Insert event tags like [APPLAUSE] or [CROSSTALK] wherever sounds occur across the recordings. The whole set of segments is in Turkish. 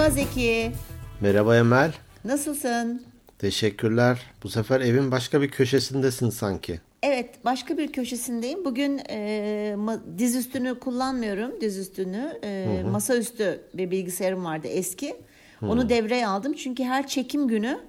Merhaba Zeki. Merhaba Emel. Nasılsın? Teşekkürler. Bu sefer evin başka bir köşesindesin sanki. Evet, başka bir köşesindeyim. Bugün e, dizüstünü kullanmıyorum, dizüstünü. E, masaüstü bir bilgisayarım vardı eski. Onu devreye aldım çünkü her çekim günü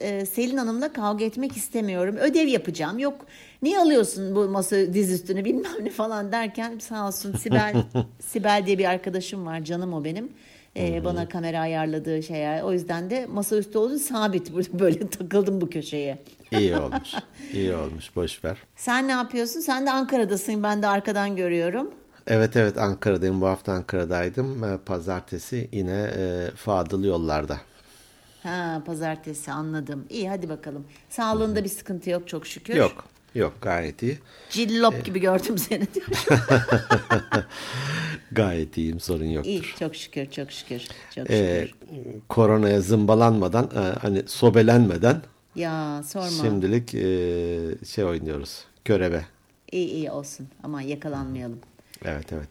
e, Selin Hanım'la kavga etmek istemiyorum. Ödev yapacağım. Yok niye alıyorsun bu masa dizüstünü bilmem ne falan derken sağ olsun Sibel [LAUGHS] Sibel diye bir arkadaşım var. Canım o benim. Ee, bana kamera ayarladığı şey. O yüzden de masaüstü oldu sabit [LAUGHS] böyle takıldım bu köşeye. İyi olmuş. [LAUGHS] İyi olmuş. Boş ver. Sen ne yapıyorsun? Sen de Ankara'dasın. Ben de arkadan görüyorum. Evet evet Ankara'dayım. Bu hafta Ankara'daydım. Pazartesi yine e, Fadıl yollarda. Ha pazartesi anladım. İyi hadi bakalım. Sağlığında bir sıkıntı yok çok şükür. Yok. Yok gayet iyi. Cillop ee, gibi gördüm seni [LAUGHS] gayet iyiyim sorun yoktur. İyi çok şükür çok şükür. Çok ee, şükür. koronaya zımbalanmadan e, hani sobelenmeden ya sorma. Şimdilik e, şey oynuyoruz. Göreve. İyi iyi olsun ama yakalanmayalım. Evet evet.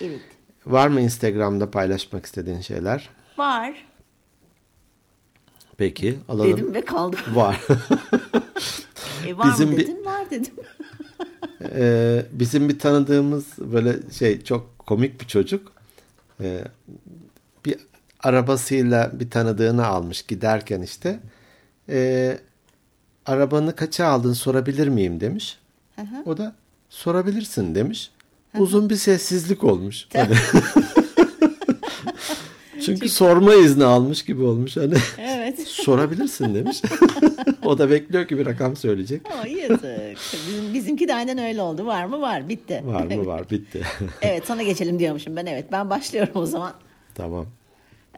Evet. Var mı Instagram'da paylaşmak istediğin şeyler? Var. Peki alalım. Dedim ve kaldım. Var. [LAUGHS] e, var bizim mı dedin? Bir, var dedim. [LAUGHS] e, bizim bir tanıdığımız böyle şey çok komik bir çocuk. E, bir arabasıyla bir tanıdığını almış giderken işte. E, arabanı kaça aldın sorabilir miyim demiş. Hı hı. O da sorabilirsin demiş. Hı hı. Uzun bir sessizlik olmuş. [LAUGHS] Çünkü Çünkü sorma izni almış gibi olmuş hani. Evet. [LAUGHS] sorabilirsin demiş. O da bekliyor ki bir rakam söyleyecek. Ama yazık. Bizim, bizimki de aynen öyle oldu. Var mı? Var. Bitti. Var mı? [LAUGHS] Var. Bitti. [LAUGHS] evet sana geçelim diyormuşum ben. Evet ben başlıyorum o zaman. Tamam.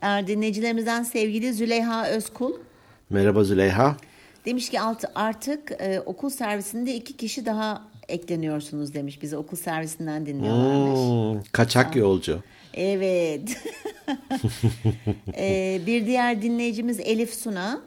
Er, dinleyicilerimizden sevgili Züleyha Özkul. Merhaba Züleyha. Demiş ki artık e, okul servisinde iki kişi daha ekleniyorsunuz demiş. Bizi okul servisinden dinliyorlarmış. Hmm, kaçak ha. yolcu. Evet. [LAUGHS] ee, bir diğer dinleyicimiz Elif Suna.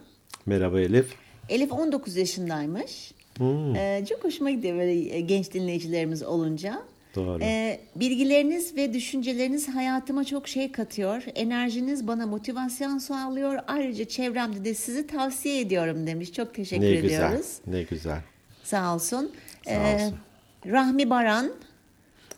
Merhaba Elif. Elif 19 yaşındaymış. Hmm. Ee, çok hoşuma gidiyor böyle e, genç dinleyicilerimiz olunca. Doğru. Ee, bilgileriniz ve düşünceleriniz hayatıma çok şey katıyor. Enerjiniz bana motivasyon sağlıyor. Ayrıca çevremde de sizi tavsiye ediyorum demiş. Çok teşekkür ne ediyoruz. Güzel, ne güzel. Sağ olsun. Sağ ee, olsun. Rahmi Baran.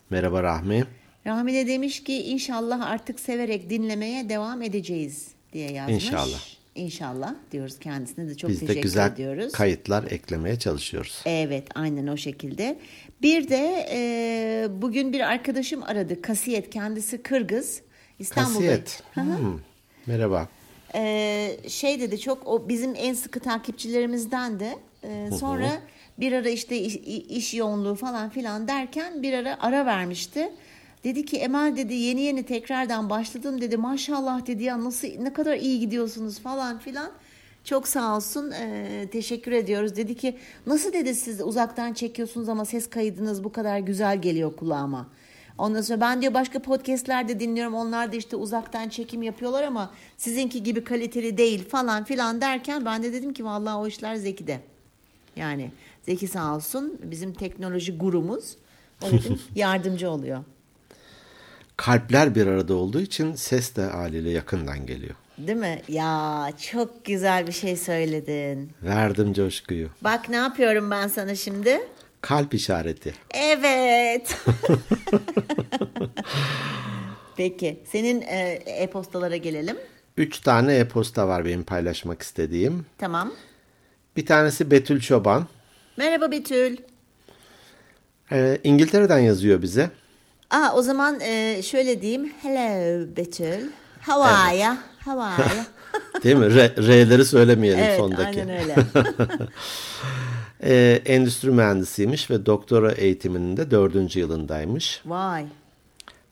Merhaba Rahmi. Rahmi de demiş ki inşallah artık severek dinlemeye devam edeceğiz diye yazmış. İnşallah. İnşallah diyoruz kendisine de çok Biz teşekkür de güzel ediyoruz. kayıtlar eklemeye çalışıyoruz. Evet aynen o şekilde. Bir de e, bugün bir arkadaşım aradı. Kasiyet kendisi Kırgız. İstanbul'da. Kasiyet. Hmm. Merhaba. Ee, şey dedi çok o bizim en sıkı takipçilerimizden de. Ee, sonra bir ara işte iş, iş yoğunluğu falan filan derken bir ara ara vermişti. Dedi ki Emel dedi yeni yeni tekrardan başladım dedi. Maşallah dedi ya nasıl ne kadar iyi gidiyorsunuz falan filan. Çok sağ olsun e, teşekkür ediyoruz. Dedi ki nasıl dedi siz uzaktan çekiyorsunuz ama ses kaydınız bu kadar güzel geliyor kulağıma. Ondan sonra ben diyor başka podcastlerde dinliyorum. Onlar da işte uzaktan çekim yapıyorlar ama sizinki gibi kaliteli değil falan filan derken ben de dedim ki vallahi o işler Zeki'de. Yani Zeki sağ olsun bizim teknoloji gurumuz. O [LAUGHS] yardımcı oluyor kalpler bir arada olduğu için ses de haliyle yakından geliyor. Değil mi? Ya çok güzel bir şey söyledin. Verdim coşkuyu. Bak ne yapıyorum ben sana şimdi? Kalp işareti. Evet. [LAUGHS] [LAUGHS] Peki senin e, e-postalara gelelim. Üç tane e-posta var benim paylaşmak istediğim. Tamam. Bir tanesi Betül Çoban. Merhaba Betül. Ee, İngiltere'den yazıyor bize. Aa, o zaman e, şöyle diyeyim. Hello Betül. How are evet. you? How are you? [LAUGHS] Değil mi? R, R'leri söylemeyelim evet, sondaki. Evet aynen öyle. ee, [LAUGHS] endüstri mühendisiymiş ve doktora eğitiminin de dördüncü yılındaymış. Vay.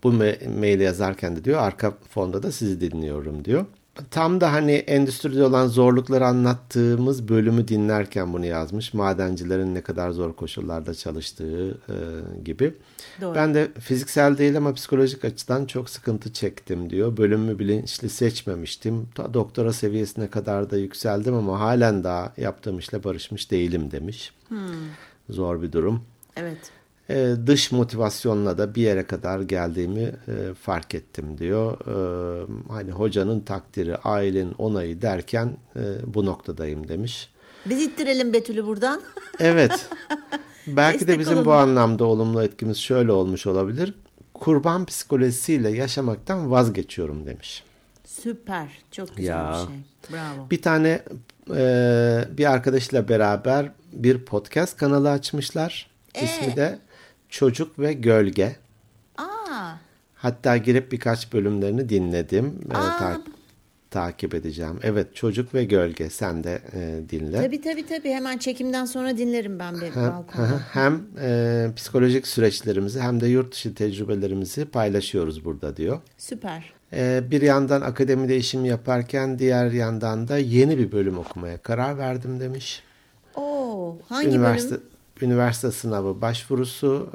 Bu me- maili yazarken de diyor arka fonda da sizi dinliyorum diyor tam da hani endüstride olan zorlukları anlattığımız bölümü dinlerken bunu yazmış. Madencilerin ne kadar zor koşullarda çalıştığı e, gibi. Doğru. Ben de fiziksel değil ama psikolojik açıdan çok sıkıntı çektim diyor. Bölümü bilinçli seçmemiştim. Doktora seviyesine kadar da yükseldim ama halen daha yaptığım işle barışmış değilim demiş. Hmm. Zor bir durum. Evet. E, dış motivasyonla da bir yere kadar geldiğimi e, fark ettim diyor. E, hani hocanın takdiri, ailenin onayı derken e, bu noktadayım demiş. Biz ittirelim Betül'ü buradan. [LAUGHS] Evet. Belki de bizim olun. bu anlamda olumlu etkimiz şöyle olmuş olabilir. Kurban psikolojisiyle yaşamaktan vazgeçiyorum demiş. Süper. Çok güzel Ya. bir şey. Bravo. Bir tane e, bir arkadaşıyla beraber bir podcast kanalı açmışlar. Ee? İsmi de Çocuk ve Gölge. Aa, Hatta girip birkaç bölümlerini dinledim. Aa. ta- takip edeceğim. Evet Çocuk ve Gölge sen de e, dinle. tabii tabii tabii. Hemen çekimden sonra dinlerim ben bir balkonda. hem e, psikolojik süreçlerimizi hem de yurt dışı tecrübelerimizi paylaşıyoruz burada diyor. Süper. E, bir yandan akademide işimi yaparken diğer yandan da yeni bir bölüm okumaya karar verdim demiş. Oo, hangi üniversite bölüm? Üniversite sınavı başvurusu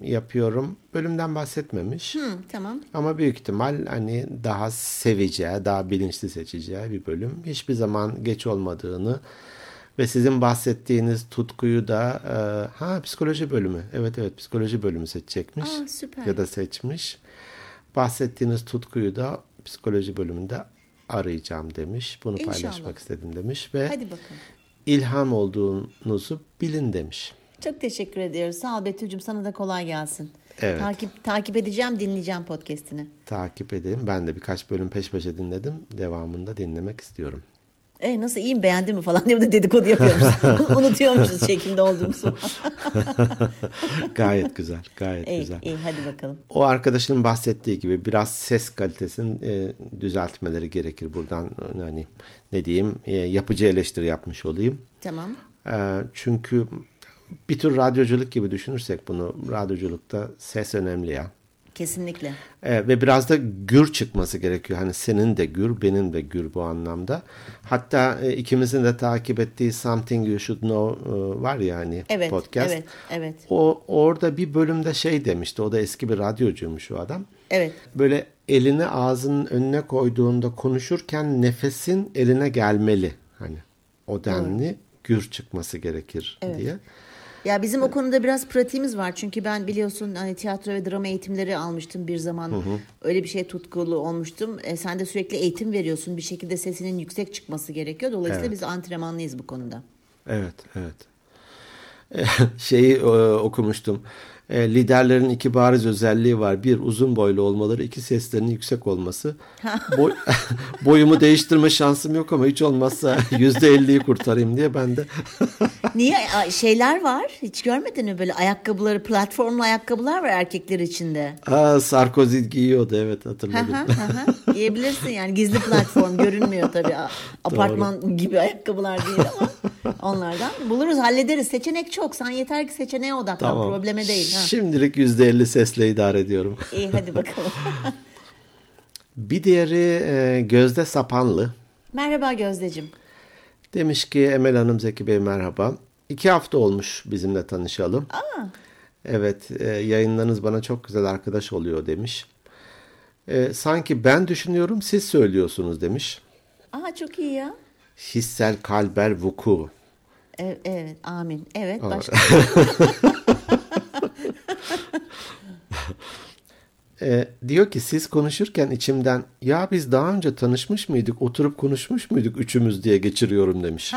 e, yapıyorum. Bölümden bahsetmemiş. Hı, tamam. Ama büyük ihtimal hani daha seveceği, daha bilinçli seçeceği bir bölüm. Hiçbir zaman geç olmadığını ve sizin bahsettiğiniz tutkuyu da e, ha psikoloji bölümü. Evet evet psikoloji bölümü seçecekmiş. Aa, süper. Ya da seçmiş. Bahsettiğiniz tutkuyu da psikoloji bölümünde arayacağım demiş. Bunu İnşallah. paylaşmak istedim demiş ve Hadi bakalım. İlham olduğunuzu bilin demiş. Çok teşekkür ediyoruz. Sağ ol Betül'cüm. Sana da kolay gelsin. Evet. Takip, takip edeceğim, dinleyeceğim podcast'ini. Takip edin. Ben de birkaç bölüm peş peşe dinledim. Devamında dinlemek istiyorum. E nasıl iyiyim beğendin mi falan diye de dedikodu yapıyormuşuz. [LAUGHS] Unutuyormuşuz çekimde olduğumuzu. [LAUGHS] Gayet güzel, gayet iyi, güzel. iyi hadi bakalım. O arkadaşının bahsettiği gibi biraz ses kalitesinin e, düzeltmeleri gerekir. Buradan hani ne diyeyim e, yapıcı eleştiri yapmış olayım. Tamam. E, çünkü bir tür radyoculuk gibi düşünürsek bunu radyoculukta ses önemli ya. Kesinlikle. E, ve biraz da gür çıkması gerekiyor. Hani senin de gür, benim de gür bu anlamda. Hatta e, ikimizin de takip ettiği Something You Should Know e, var ya hani Evet, podcast. evet, evet. O orada bir bölümde şey demişti. O da eski bir radyocuymuş o adam. Evet. Böyle elini ağzının önüne koyduğunda konuşurken nefesin eline gelmeli. Hani o denli gür çıkması gerekir diye. Ya bizim o konuda biraz pratiğimiz var. Çünkü ben biliyorsun hani tiyatro ve drama eğitimleri almıştım bir zaman. Öyle bir şey tutkulu olmuştum. E, sen de sürekli eğitim veriyorsun. Bir şekilde sesinin yüksek çıkması gerekiyor. Dolayısıyla Evet. biz antrenmanlıyız bu konuda. Evet, evet. [LAUGHS] Şeyi e, okumuştum. E, liderlerin iki bariz özelliği var. Bir uzun boylu olmaları, iki seslerinin yüksek olması. [LAUGHS] Boy, [LAUGHS] boyumu değiştirme şansım yok ama hiç olmazsa [LAUGHS] yüzde elliyi kurtarayım diye ben de Niye? Şeyler var. Hiç görmedin mi böyle ayakkabıları, platformlu ayakkabılar var erkekler içinde. Aa, Sarkozy giyiyordu evet hatırladım. hı. Giyebilirsin yani gizli platform görünmüyor tabii. Apartman gibi ayakkabılar değil ama onlardan. Buluruz hallederiz. Seçenek çok. Sen yeter ki seçeneğe odaklan. Tamam. Probleme değil. Ha. Şimdilik yüzde elli sesle idare ediyorum. İyi hadi bakalım. [LAUGHS] Bir diğeri e, Gözde Sapanlı. Merhaba Gözdeciğim. Demiş ki Emel Hanım Zeki Bey merhaba. İki hafta olmuş bizimle tanışalım. Aa, Evet e, yayınlarınız bana çok güzel arkadaş oluyor demiş. E, sanki ben düşünüyorum siz söylüyorsunuz demiş. aa çok iyi ya. Hissel kalber vuku. Evet, evet amin. Evet başka. [LAUGHS] E, diyor ki siz konuşurken içimden ya biz daha önce tanışmış mıydık oturup konuşmuş muyduk üçümüz diye geçiriyorum demiş.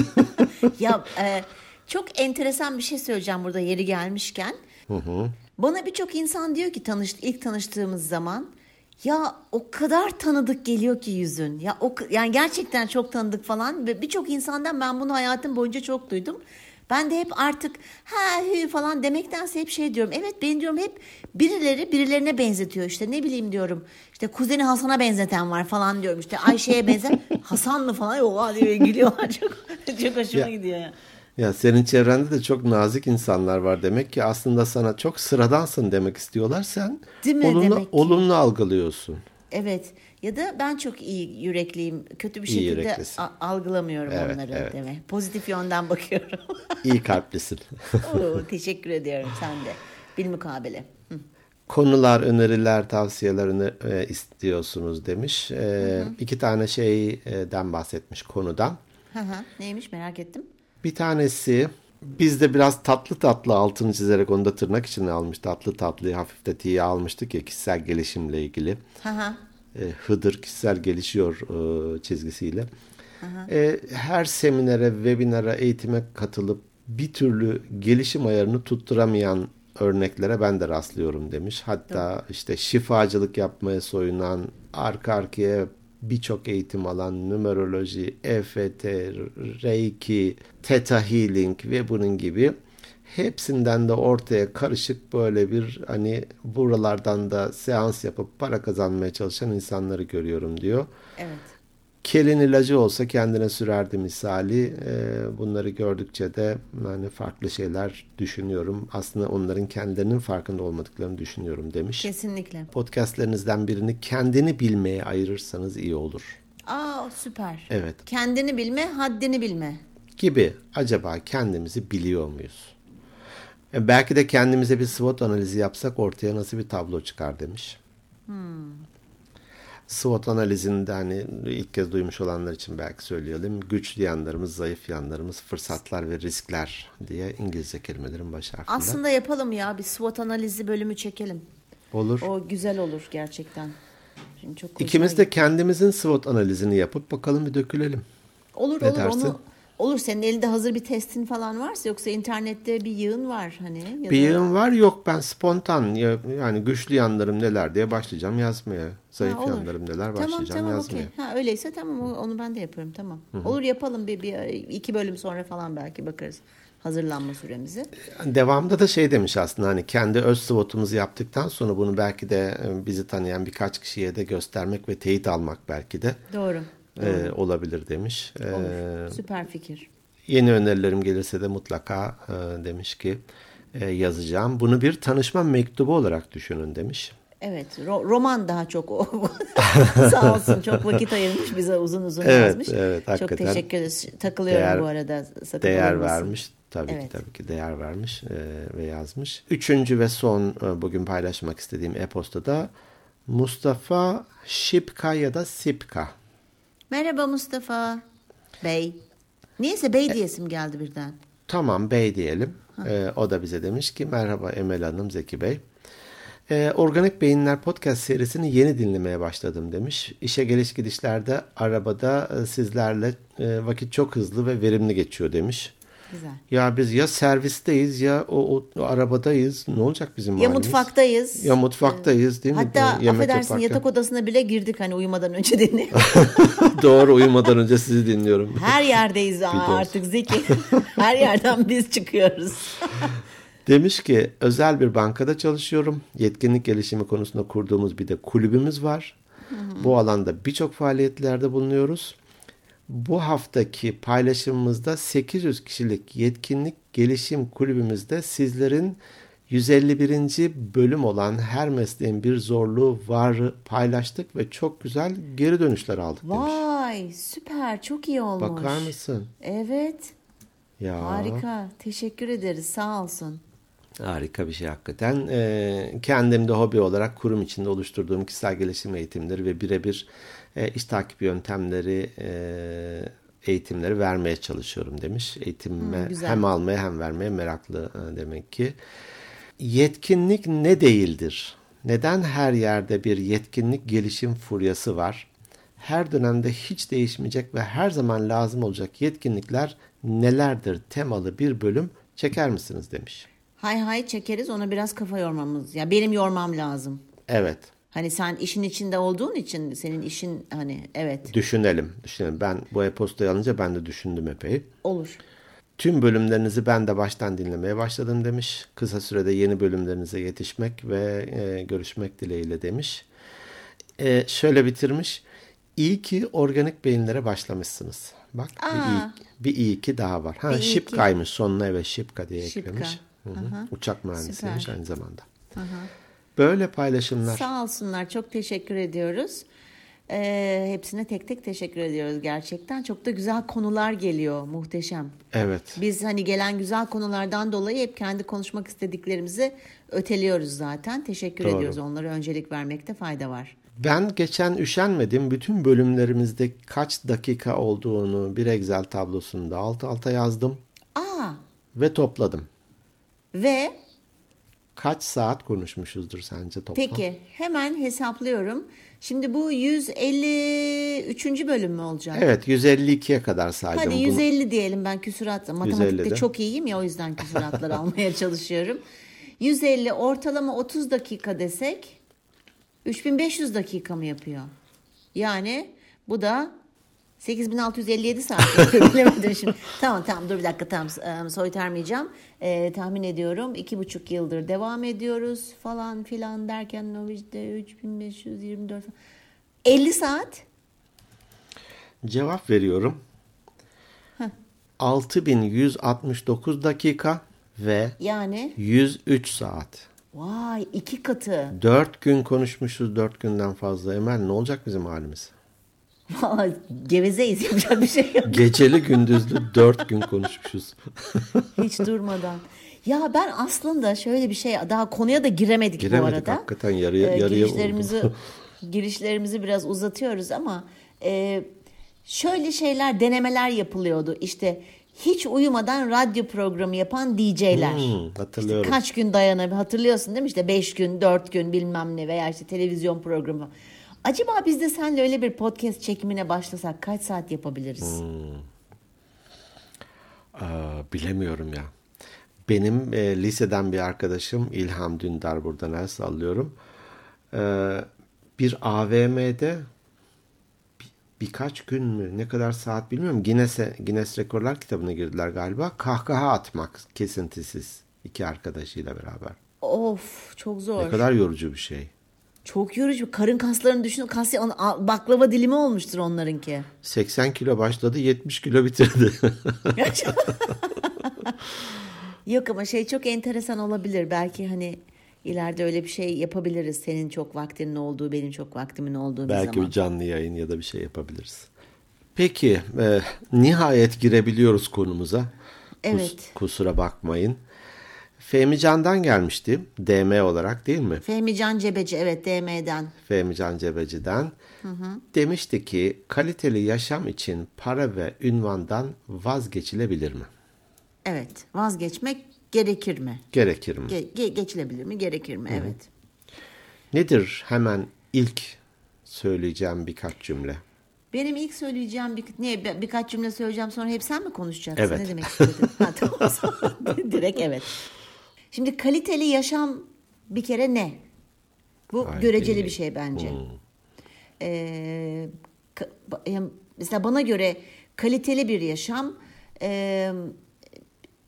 [LAUGHS] ya e, çok enteresan bir şey söyleyeceğim burada yeri gelmişken. Bana birçok insan diyor ki tanış, ilk tanıştığımız zaman ya o kadar tanıdık geliyor ki yüzün. Ya o yani gerçekten çok tanıdık falan ve birçok insandan ben bunu hayatım boyunca çok duydum. Ben de hep artık ha hü falan demektense hep şey diyorum. Evet ben diyorum hep birileri birilerine benzetiyor işte ne bileyim diyorum. İşte kuzeni Hasan'a benzeten var falan diyorum. İşte Ayşe'ye benzer. [LAUGHS] Hasan mı falan yok diye gülüyorlar çok çok hoşuma Ya. gidiyor ya. Ya senin çevrende de çok nazik insanlar var demek ki aslında sana çok sıradansın demek istiyorlar sen Değil mi olumlu, demek ki? olumlu algılıyorsun. Evet ya da ben çok iyi yürekliyim. Kötü bir İyi şekilde yüreklisin. algılamıyorum Evet, onları evet. demek. Pozitif yönden bakıyorum. [LAUGHS] İyi kalplisin. [LAUGHS] Oo, teşekkür ediyorum sen de. Bilmukabele. Hı. Konular, öneriler, tavsiyeler e, istiyorsunuz demiş. E, iki tane şeyden bahsetmiş konudan. Hı hı. Neymiş merak ettim. Bir tanesi Biz de biraz tatlı tatlı altını çizerek onu da tırnak içine almış. Tatlı tatlıyı hafif de tiye almıştık ya kişisel gelişimle ilgili. Hı hı. E, Hıdır kişisel gelişiyor e, çizgisiyle. E, her seminere, webinara, eğitime katılıp bir türlü gelişim ayarını tutturamayan örneklere ben de rastlıyorum demiş. Hatta işte şifacılık yapmaya soyunan, arka arkaya birçok eğitim alan numeroloji, EFT, Reiki, Theta Healing ve bunun gibi hepsinden de ortaya karışık böyle bir hani buralardan da seans yapıp para kazanmaya çalışan insanları görüyorum diyor. Evet. Kelin ilacı olsa kendine sürerdi misali. Ee, bunları gördükçe de hani farklı şeyler düşünüyorum. Aslında onların kendilerinin farkında olmadıklarını düşünüyorum demiş. Kesinlikle. Podcastlerinizden birini kendini bilmeye ayırırsanız iyi olur. Aa süper. Evet. Kendini bilme, haddini bilme. Gibi acaba kendimizi biliyor muyuz? E, belki de kendimize bir SWOT analizi yapsak ortaya nasıl bir tablo çıkar demiş. SWOT analizinde hani ilk kez duymuş olanlar için belki söyleyelim. Güçlü yanlarımız, zayıf yanlarımız, fırsatlar ve riskler diye İngilizce kelimelerin baş harfinde. Aslında yapalım ya bir SWOT analizi bölümü çekelim. Olur. O güzel olur gerçekten. Şimdi çok İkimiz de kendimizin SWOT analizini yapıp bakalım bir dökülelim. olur Ne olur dersin? onu olur senin elinde hazır bir testin falan varsa yoksa internette bir yığın var hani ya Bir da- yığın var yok ben spontan ya- yani güçlü yanlarım neler diye başlayacağım yazmaya. Zayıf Ha, olur. yanlarım neler başlayacağım Tamam tamam yazmaya. okey. Ha öyleyse tamam onu ben de yaparım tamam. Olur yapalım bir, bir iki bölüm sonra falan belki bakarız hazırlanma süremizi. Devamında da şey demiş aslında hani kendi öz SWOT'umuzu yaptıktan sonra bunu belki de e, bizi tanıyan birkaç kişiye de göstermek ve teyit almak belki de Doğru. E, olabilir demiş. E, Olur. Süper fikir. yeni önerilerim gelirse de mutlaka e, demiş ki e, yazacağım. Bunu bir tanışma mektubu olarak düşünün demiş. Evet, ro- roman daha çok o. [LAUGHS] Sağ olsun çok vakit ayırmış bize uzun uzun Evet, yazmış. evet, çok teşekkür ederiz. Takılıyorum değer- bu arada. Sakın Değer olmasın. vermiş. Tabii Evet. ki tabii ki değer vermiş e, ve yazmış. Üçüncü ve son e, bugün paylaşmak istediğim e-postada Mustafa Şipka ya da Sipka. Merhaba Mustafa Bey. Niyeyse E- Bey diyesim geldi birden. Tamam bey diyelim. Ee, o da bize demiş ki merhaba Emel Hanım Zeki Bey. Ee, Organik Beyinler podcast serisini yeni dinlemeye başladım demiş. İşe geliş gidişlerde arabada e, sizlerle e, vakit çok hızlı ve verimli geçiyor demiş. Güzel. Ya biz ya servisteyiz ya o, o- arabadayız. Ne olacak bizim Ya halimiz? mutfaktayız. Ya mutfaktayız değil mi? Hatta yemek affedersin yaparken. yatak odasına bile girdik hani uyumadan önce dinle. [LAUGHS] Doğru uyumadan önce sizi dinliyorum. Her yerdeyiz artık Zeki. [LAUGHS] Her yerden biz çıkıyoruz. [LAUGHS] Demiş ki özel bir bankada çalışıyorum. Yetkinlik gelişimi konusunda kurduğumuz bir de kulübümüz var. Bu alanda birçok faaliyetlerde bulunuyoruz. Bu haftaki paylaşımımızda 800 kişilik yetkinlik gelişim kulübümüzde sizlerin 151. bölüm olan her mesleğin bir zorluğu var paylaştık ve çok güzel geri dönüşler aldık demiş. Vay süper çok iyi olmuş. Bakar mısın? Evet Ya. harika teşekkür ederiz sağ olsun. Harika bir şey hakikaten. Ee, kendim de hobi olarak kurum içinde oluşturduğum kişisel gelişim eğitimleri ve birebir e, iş takip yöntemleri e, eğitimleri vermeye çalışıyorum demiş. Eğitimime Hmm, güzel. hem almaya hem vermeye meraklı e, demek ki. Yetkinlik ne değildir? Neden her yerde bir yetkinlik gelişim furyası var? Her dönemde hiç değişmeyecek ve her zaman lazım olacak yetkinlikler nelerdir temalı bir bölüm çeker misiniz demiş. Hay hay çekeriz ona biraz kafa yormamız. Ya benim yormam lazım. Evet. Hani sen işin içinde olduğun için senin işin hani evet Düşünelim. Düşünelim. Ben bu e-postayı alınca ben de düşündüm epey. olur. Tüm bölümlerinizi ben de baştan dinlemeye başladım demiş. Kısa sürede yeni bölümlerinize yetişmek ve e, görüşmek dileğiyle demiş. E, şöyle bitirmiş. İyi ki organik beyinlere başlamışsınız. Bak bir iyi, bir iyi ki daha var. Ha şipkaymış sonuna evet şipka diye Şipka. eklemiş. Hı hı. Uçak mühendisiymiş Süper. aynı zamanda. Böyle paylaşımlar. Sağ olsunlar çok teşekkür ediyoruz. Ee, hepsine tek tek teşekkür ediyoruz gerçekten. Çok da güzel konular geliyor muhteşem. Evet. Biz hani gelen güzel konulardan dolayı hep kendi konuşmak istediklerimizi öteliyoruz zaten. Teşekkür Doğru. ediyoruz. Onlara öncelik vermekte fayda var. Ben geçen üşenmedim. Bütün bölümlerimizde kaç dakika olduğunu bir Excel tablosunda alt alta yazdım. Aa, ve topladım. Ve Kaç saat konuşmuşuzdur sence toplam? peki hemen hesaplıyorum. Şimdi bu 153. bölüm mü olacak? Evet 152'ye kadar saydım. Hadi bunu. 150 diyelim ben küsurat. Matematikte 150 de. çok iyiyim ya o yüzden küsuratlar [LAUGHS] almaya çalışıyorum. 150 ortalama 30 dakika desek 3500 dakika mı yapıyor? Yani bu da 8657 saat. [LAUGHS] Bilemedim şimdi. Tamam tamam dur bir dakika tamam e, soytarmayacağım. E, tahmin ediyorum iki buçuk yıldır devam ediyoruz falan filan derken Norwich'te 3524 falan. 50 saat Cevap veriyorum. 6169 dakika ve yani 103 saat. vay iki katı. 4 gün konuşmuşuz 4 günden fazla. Emel ne olacak bizim halimiz? [LAUGHS] Vallahi gevezeyiz yapacak bir şey yok. Geceli gündüzlü 4 gün konuşmuşuz. [LAUGHS] Hiç durmadan. Ya ben aslında şöyle bir şey daha konuya da giremedik, bu Giremedik, arada. hakikaten yarıya- Ee, yarıya girişlerimizi oldu. [LAUGHS] girişlerimizi biraz uzatıyoruz ama e, şöyle şeyler denemeler yapılıyordu. İşte hiç uyumadan radyo programı yapan DJ'ler. Hmm, hatırlıyorum. İşte kaç gün dayanabilir hatırlıyorsun değil mi? İşte 5 gün, 4 gün bilmem ne veya işte televizyon programı. Acaba biz de seninle öyle bir podcast çekimine başlasak kaç saat yapabiliriz? Hmm. Aa, bilemiyorum ya. Benim e, liseden bir arkadaşım İlham Dündar buradan el sallıyorum. Ee, bir AVM'de bir- birkaç gün mü ne kadar saat bilmiyorum. Guinness'e Guinness Rekorlar kitabına girdiler galiba. Kahkaha atmak kesintisiz iki arkadaşıyla beraber. Of çok zor. Ne kadar yorucu bir şey. Çok yorucu. Karın kaslarını düşün. Kas baklava dilimi olmuştur onlarınki. 80 kilo başladı 70 kilo bitirdi. [LAUGHS] Yok ama şey çok enteresan olabilir. Belki hani ileride öyle bir şey yapabiliriz. Senin çok vaktinin olduğu, benim çok vaktimin olduğu bir Belki zaman. bir canlı yayın ya da bir şey yapabiliriz. Peki, e, nihayet girebiliyoruz konumuza. Kus- Evet. kusura bakmayın. Fehmi Can'dan gelmişti. DM olarak değil mi? Fehmi Can Cebeci evet DM'den. Fehmi Can Cebeci'den. Demişti ki kaliteli yaşam için para ve ünvandan vazgeçilebilir mi? Evet vazgeçmek gerekir mi? Gerekir mi? Ge- ge- geçilebilir mi? Gerekir mi? Evet. Nedir hemen ilk söyleyeceğim birkaç cümle? Benim ilk söyleyeceğim bir, niye bir- birkaç cümle söyleyeceğim sonra hep sen mi konuşacaksın? Evet. Ne demek istedin? ha, tamam [LAUGHS] direkt evet. Şimdi kaliteli yaşam bir kere ne? Bu Ay, göreceli bir şey bence. Ee, ba- yani mesela bana göre kaliteli bir yaşam e,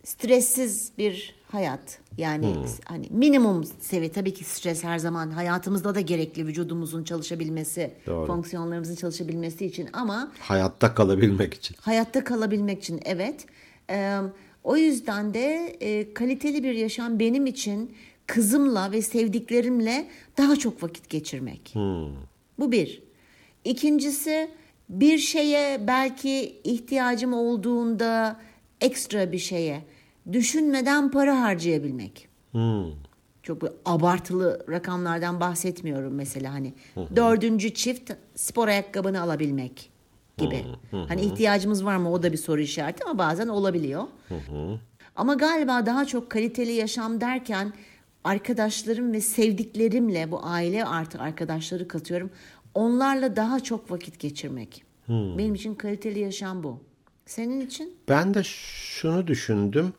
stressiz bir hayat. Yani hani minimum seviye tabii ki stres her zaman hayatımızda da gerekli vücudumuzun çalışabilmesi, Doğru. fonksiyonlarımızın çalışabilmesi için ama Hayatta kalabilmek için. hayatta kalabilmek için evet. Ee, o yüzden de e, kaliteli bir yaşam benim için kızımla ve sevdiklerimle daha çok vakit geçirmek. Bu bir. İkincisi bir şeye belki ihtiyacım olduğunda ekstra bir şeye düşünmeden para harcayabilmek. Hmm. Çok abartılı rakamlardan bahsetmiyorum mesela hani dördüncü çift spor ayakkabını alabilmek gibi. Hani ihtiyacımız var mı o da bir soru işareti ama bazen olabiliyor. Ama galiba daha çok kaliteli yaşam derken arkadaşlarım ve sevdiklerimle bu aile artı arkadaşları katıyorum. Onlarla daha çok vakit geçirmek. Benim için kaliteli yaşam bu. Senin için? Ben de şunu düşündüm.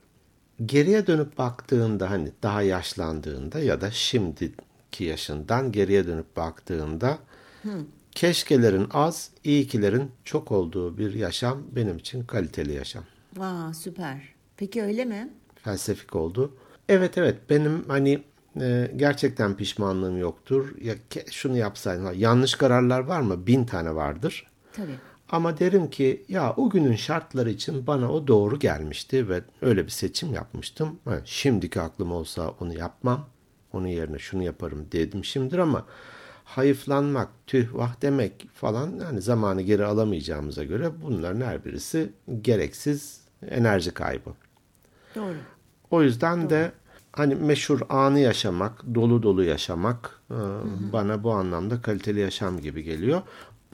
Geriye dönüp baktığında hani daha yaşlandığında ya da şimdiki yaşından geriye dönüp baktığında keşkelerin az, iyikilerin çok olduğu bir yaşam benim için kaliteli yaşam. Aa, süper. Peki öyle mi? Felsefik oldu. Evet evet benim hani e, gerçekten pişmanlığım yoktur. Ya ke- şunu yapsaydım. Yanlış kararlar var mı? Bin tane vardır. Tabii. Ama derim ki ya o günün şartları için bana o doğru gelmişti ve öyle bir seçim yapmıştım. Ha, şimdiki aklım olsa onu yapmam. Onun yerine şunu yaparım dedim şimdidir ama hayıflanmak, tüh vah demek falan yani zamanı geri alamayacağımıza göre bunların her birisi gereksiz enerji kaybı. Doğru. O yüzden de hani meşhur anı yaşamak, dolu dolu yaşamak e, bana bu anlamda kaliteli yaşam gibi geliyor.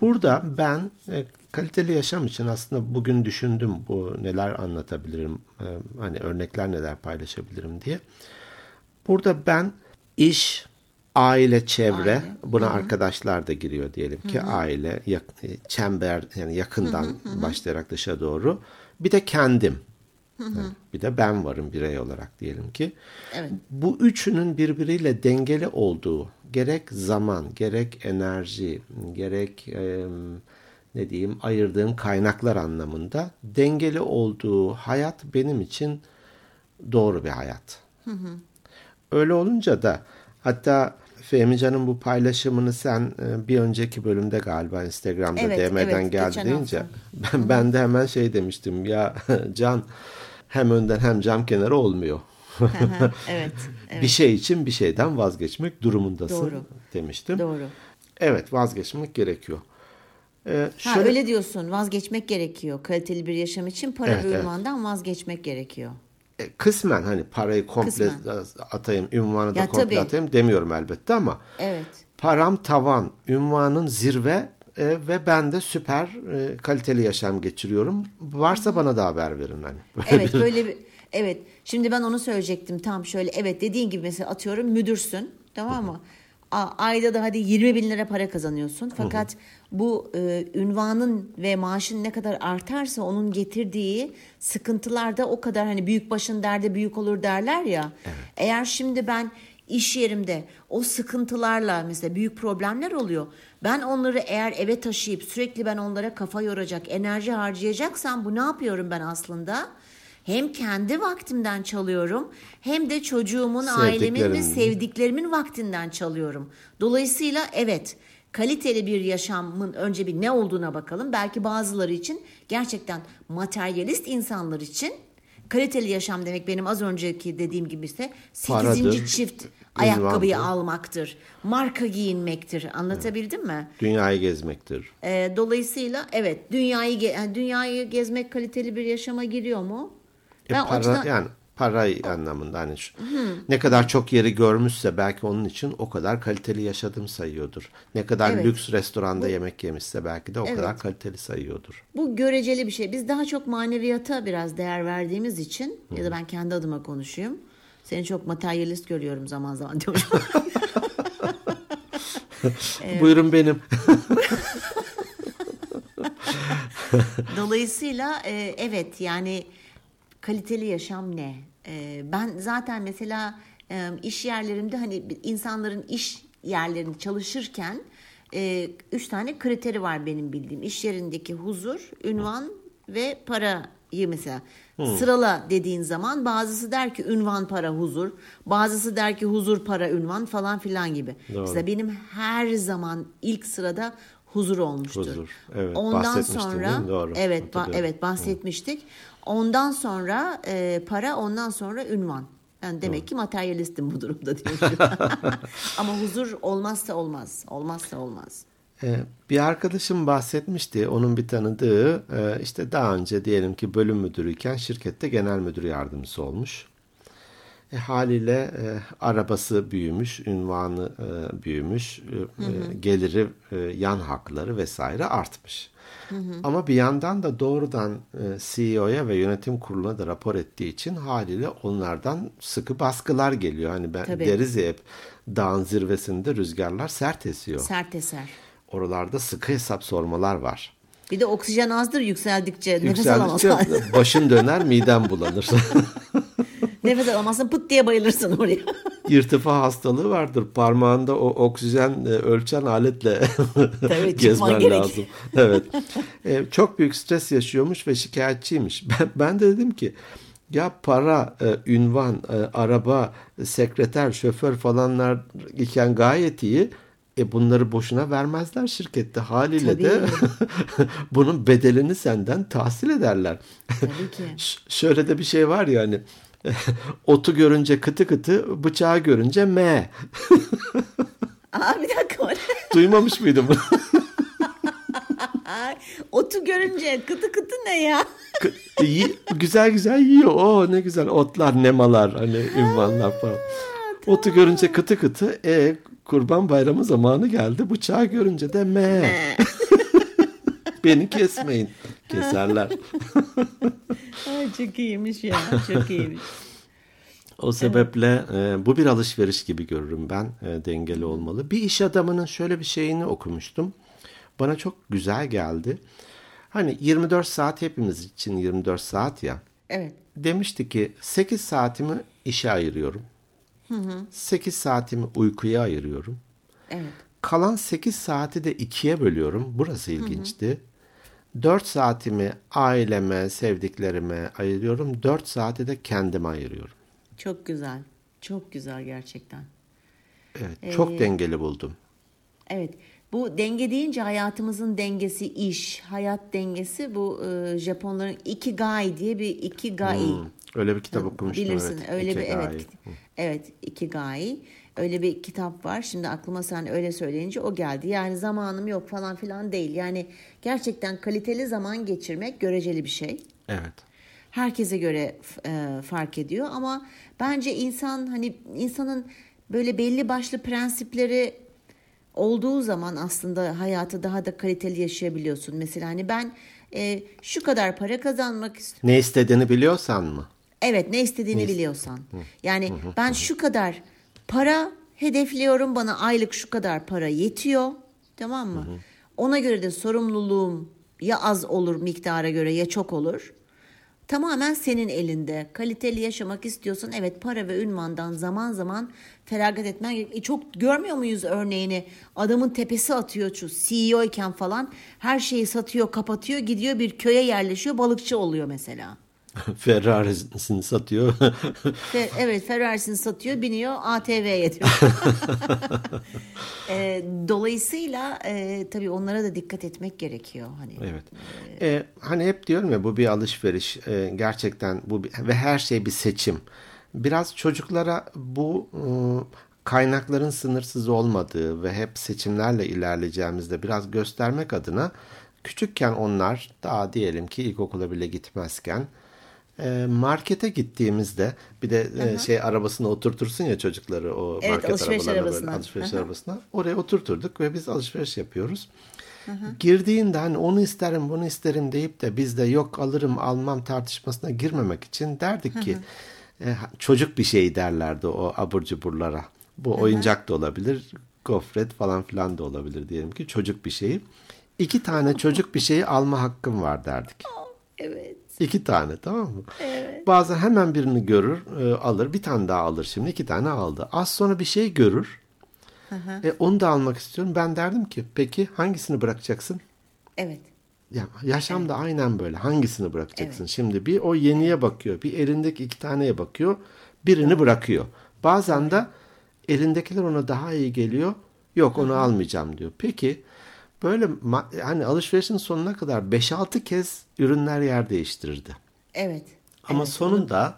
Burada ben e, kaliteli yaşam için aslında bugün düşündüm bu neler anlatabilirim, e, hani örnekler neler paylaşabilirim diye. Burada ben iş, aile, çevre, aile. buna Hı-hı. arkadaşlar da giriyor diyelim ki Hı-hı. aile, yak, çember yani yakından Hı-hı. başlayarak dışa doğru. Bir de kendim. Hı Bir de ben varım birey olarak diyelim ki. Evet. Bu üçünün birbiriyle dengeli olduğu gerek zaman, gerek enerji, gerek e, ne diyeyim ayırdığım kaynaklar anlamında dengeli olduğu hayat benim için doğru bir hayat. Hı hı. Öyle olunca da hatta Fehmi Can'ın bu paylaşımını sen e, bir önceki bölümde galiba Instagram'da evet, DM'den evet, geldi deyince ben, ben de hemen şey demiştim ya [LAUGHS] Can hem önden hem cam kenarı olmuyor. evet, [LAUGHS] evet. Bir şey için bir şeyden vazgeçmek durumundasın Doğru. demiştim. Doğru. Evet vazgeçmek gerekiyor. Ee, şöyle... Ha, öyle diyorsun vazgeçmek gerekiyor. Kaliteli bir yaşam için para evet, ve ünvandan evet. vazgeçmek gerekiyor. E, kısmen hani parayı komple kısmen. atayım, ünvanı da ya, komple tabii. atayım demiyorum elbette ama evet. param tavan, ünvanın zirve e, ve ben de süper e, kaliteli yaşam geçiriyorum. Varsa bana da haber verin hani. [LAUGHS] Böyle evet bir... böyle bir evet. Şimdi ben onu söyleyecektim tam şöyle evet dediğin gibi mesela atıyorum müdürsün tamam mı? Ayda da hadi 20 bin lira para kazanıyorsun. Fakat hı. Bu e, ünvanın ve maaşın ne kadar artarsa onun getirdiği sıkıntılar da o kadar hani büyük başın derde büyük olur derler ya. Evet. Eğer şimdi ben iş yerimde o sıkıntılarla mesela büyük problemler oluyor. Ben onları eğer eve taşıyıp sürekli ben onlara kafa yoracak, enerji harcayacaksam bu ne yapıyorum ben aslında? hem kendi vaktimden çalıyorum hem de çocuğumun, ailemin ve sevdiklerimin vaktinden çalıyorum. Dolayısıyla evet kaliteli bir yaşamın önce bir ne olduğuna bakalım. Belki bazıları için gerçekten materyalist insanlar için kaliteli yaşam demek benim az önceki dediğim gibi ise 8. çift ayakkabıyı ünvandır. almaktır. Marka giyinmektir. Anlatabildim evet. mi? Dünyayı gezmektir. Ee, dolayısıyla evet dünyayı ge- dünyayı gezmek kaliteli bir yaşama giriyor mu? E, para açıdan... yani para anlamında hani şu, hmm. ne kadar çok yeri görmüşse belki onun için o kadar kaliteli yaşadım sayıyordur. Ne kadar evet. lüks restoranda Bu, yemek yemişse belki de o evet. kadar kaliteli sayıyordur. Bu göreceli bir şey. Biz daha çok maneviyata biraz değer verdiğimiz için hmm. ya da ben kendi adıma konuşayım. Seni çok materyalist görüyorum zaman zaman diyorum. [LAUGHS] Buyurun benim. Dolayısıyla e, evet yani kaliteli yaşam ne? E, ben zaten mesela e, iş yerlerimde hani insanların iş yerlerinde çalışırken e, üç tane kriteri var benim bildiğim. İş yerindeki huzur, ünvan ve parayı mesela hmm. sırala dediğin zaman bazısı der ki ünvan para huzur, bazısı der ki huzur para ünvan falan filan gibi. Doğru. Mesela benim her zaman ilk sırada huzur olmuştu. Huzur. Evet, Ondan sonra Doğru. evet ba- evet bahsetmiştik. Hmm. Ondan sonra e, para, ondan sonra ünvan. Yani demek Doğru. ki materyalistim bu durumda diyorum. [LAUGHS] Ama huzur olmazsa olmaz. Olmazsa olmaz. Ee, bir arkadaşım bahsetmişti. Onun bir tanıdığı e, işte daha önce diyelim ki bölüm müdürüyken şirkette genel müdür yardımcısı olmuş. E, haliyle e, arabası büyümüş, ünvanı e, büyümüş, e, hı hı. geliri, e, yan hakları vesaire artmış. Hı hı. Ama bir yandan da doğrudan e, CEO'ya ve yönetim kuruluna da rapor ettiği için haliyle onlardan sıkı baskılar geliyor. Hani ben Tabii. deriz ya hep dağın zirvesinde rüzgarlar sert esiyor. Sert eser. Oralarda sıkı hesap sormalar var. Bir de oksijen azdır yükseldikçe, yükseldikçe nefes başın döner miden bulanır. [LAUGHS] nefes alamazsın pıt diye bayılırsın oraya. [LAUGHS] İrtifa hastalığı vardır. Parmağında o oksijen e, ölçen aletle Tabii, [LAUGHS] gezmen gerek. lazım. Evet. E, çok büyük stres yaşıyormuş ve şikayetçiymiş. [LAUGHS] Ben, ben de dedim ki ya para, e, ünvan, araba, sekreter, şoför falanlar iken gayet iyi. E bunları boşuna vermezler şirkette. Haliyle Tabii. de bunun bedelini senden tahsil ederler. Tabii ki. Şöyle de bir şey var ya hani [LAUGHS] otu görünce kıtı kıtı, bıçağı görünce me. Aa bir dakika. [LAUGHS] Duymamış mıydın bunu? [LAUGHS] Otu görünce kıtı kıtı ne ya? güzel güzel yiyor. Oo ne güzel otlar, nemalar, hani ünvanlar falan. Otu görünce kıtı kıtı. E kurban bayramı zamanı geldi. Bıçağı görünce de me. Beni kesmeyin. Keserler. [LAUGHS] Ay çok iyiymiş ya. Çok iyiymiş. O sebeple e, bu bir alışveriş gibi görürüm ben. E, dengeli olmalı. Bir iş adamının şöyle bir şeyini okumuştum. Bana çok güzel geldi. Hani 24 saat hepimiz için 24 saat ya. Evet. Demişti ki 8 saatimi işe ayırıyorum. 8 saatimi uykuya ayırıyorum. Evet. Kalan 8 saati de ikiye bölüyorum. Burası ilginçti. 4 saatimi aileme, sevdiklerime ayırıyorum. 4 saati de kendime ayırıyorum. Çok güzel. Çok güzel gerçekten. Evet, çok dengeli buldum. Evet. Bu denge deyince hayatımızın dengesi iş, hayat dengesi bu e, Japonların ikigai diye bir ikigai. Hmm, Öyle bir kitap okumuştum. Bilirsin evet. öyle bir Ikigai. evet. Evet ikigai. Öyle bir kitap var. Şimdi aklıma sen öyle söyleyince o geldi. Yani zamanım yok falan filan değil. Yani gerçekten kaliteli zaman geçirmek göreceli bir şey. Evet. herkese göre e, fark ediyor ama bence insan hani insanın böyle belli başlı prensipleri olduğu zaman aslında hayatı daha da kaliteli yaşayabiliyorsun. Mesela hani ben e, şu kadar para kazanmak istiyorum. Ne istediğini biliyorsan mı? Evet ne istediğini biliyorsan. Yani ben şu kadar para hedefliyorum bana aylık şu kadar para yetiyor. Tamam mı? Ona göre de sorumluluğum ya az olur miktara göre ya çok olur. Tamamen senin elinde. Kaliteli yaşamak istiyorsan evet para ve ünvandan zaman zaman feragat etmen gerek. E, çok görmüyor muyuz örneğini? Adamın tepesi atıyor şu CEO iken falan her şeyi satıyor, kapatıyor, gidiyor bir köye yerleşiyor, balıkçı oluyor mesela. [LAUGHS] Ferrari'sini satıyor. [LAUGHS] Evet Ferrari'sini satıyor biniyor ATV'ye diyor. [LAUGHS] e, dolayısıyla e, tabii onlara da dikkat etmek gerekiyor. Hani evet. Ee, hani hep diyorum ya bu bir alışveriş. Ee, gerçekten bu bir- ve her şey bir seçim. Biraz çocuklara bu e, kaynakların sınırsız olmadığı ve hep seçimlerle ilerleyeceğimizde biraz göstermek adına küçükken onlar daha diyelim ki ilkokula bile gitmezken e, markete gittiğimizde bir de e, şey arabasına oturtursun ya çocukları o Evet, market alışveriş arabalarına böyle, arabasına. alışveriş Aha. arabasına oraya oturturduk ve biz alışveriş yapıyoruz. Girdiğinde hani onu isterim bunu isterim deyip de biz de yok alırım almam tartışmasına girmemek için derdik ki e, çocuk bir şey derlerdi o abur cuburlara. Bu oyuncak da olabilir, gofret falan filan da olabilir diyelim ki çocuk bir şeyi. İki tane çocuk bir şeyi alma hakkım var derdik. evet. İki tane tamam mı? Bazen hemen birini görür e, alır bir tane daha alır şimdi iki tane aldı. Az sonra bir şey görür. E, onu da almak istiyorum. Ben derdim ki peki hangisini bırakacaksın? Evet. Ya, yaşam da aynen böyle. Hangisini bırakacaksın? Şimdi bir o yeniye bakıyor. Bir elindeki iki taneye bakıyor. Birini bırakıyor. Bazen de elindekiler ona daha iyi geliyor. Yok onu almayacağım diyor. Peki böyle hani alışverişin sonuna kadar 5-6 kez ürünler yer değiştirirdi. Evet. Ama evet. sonunda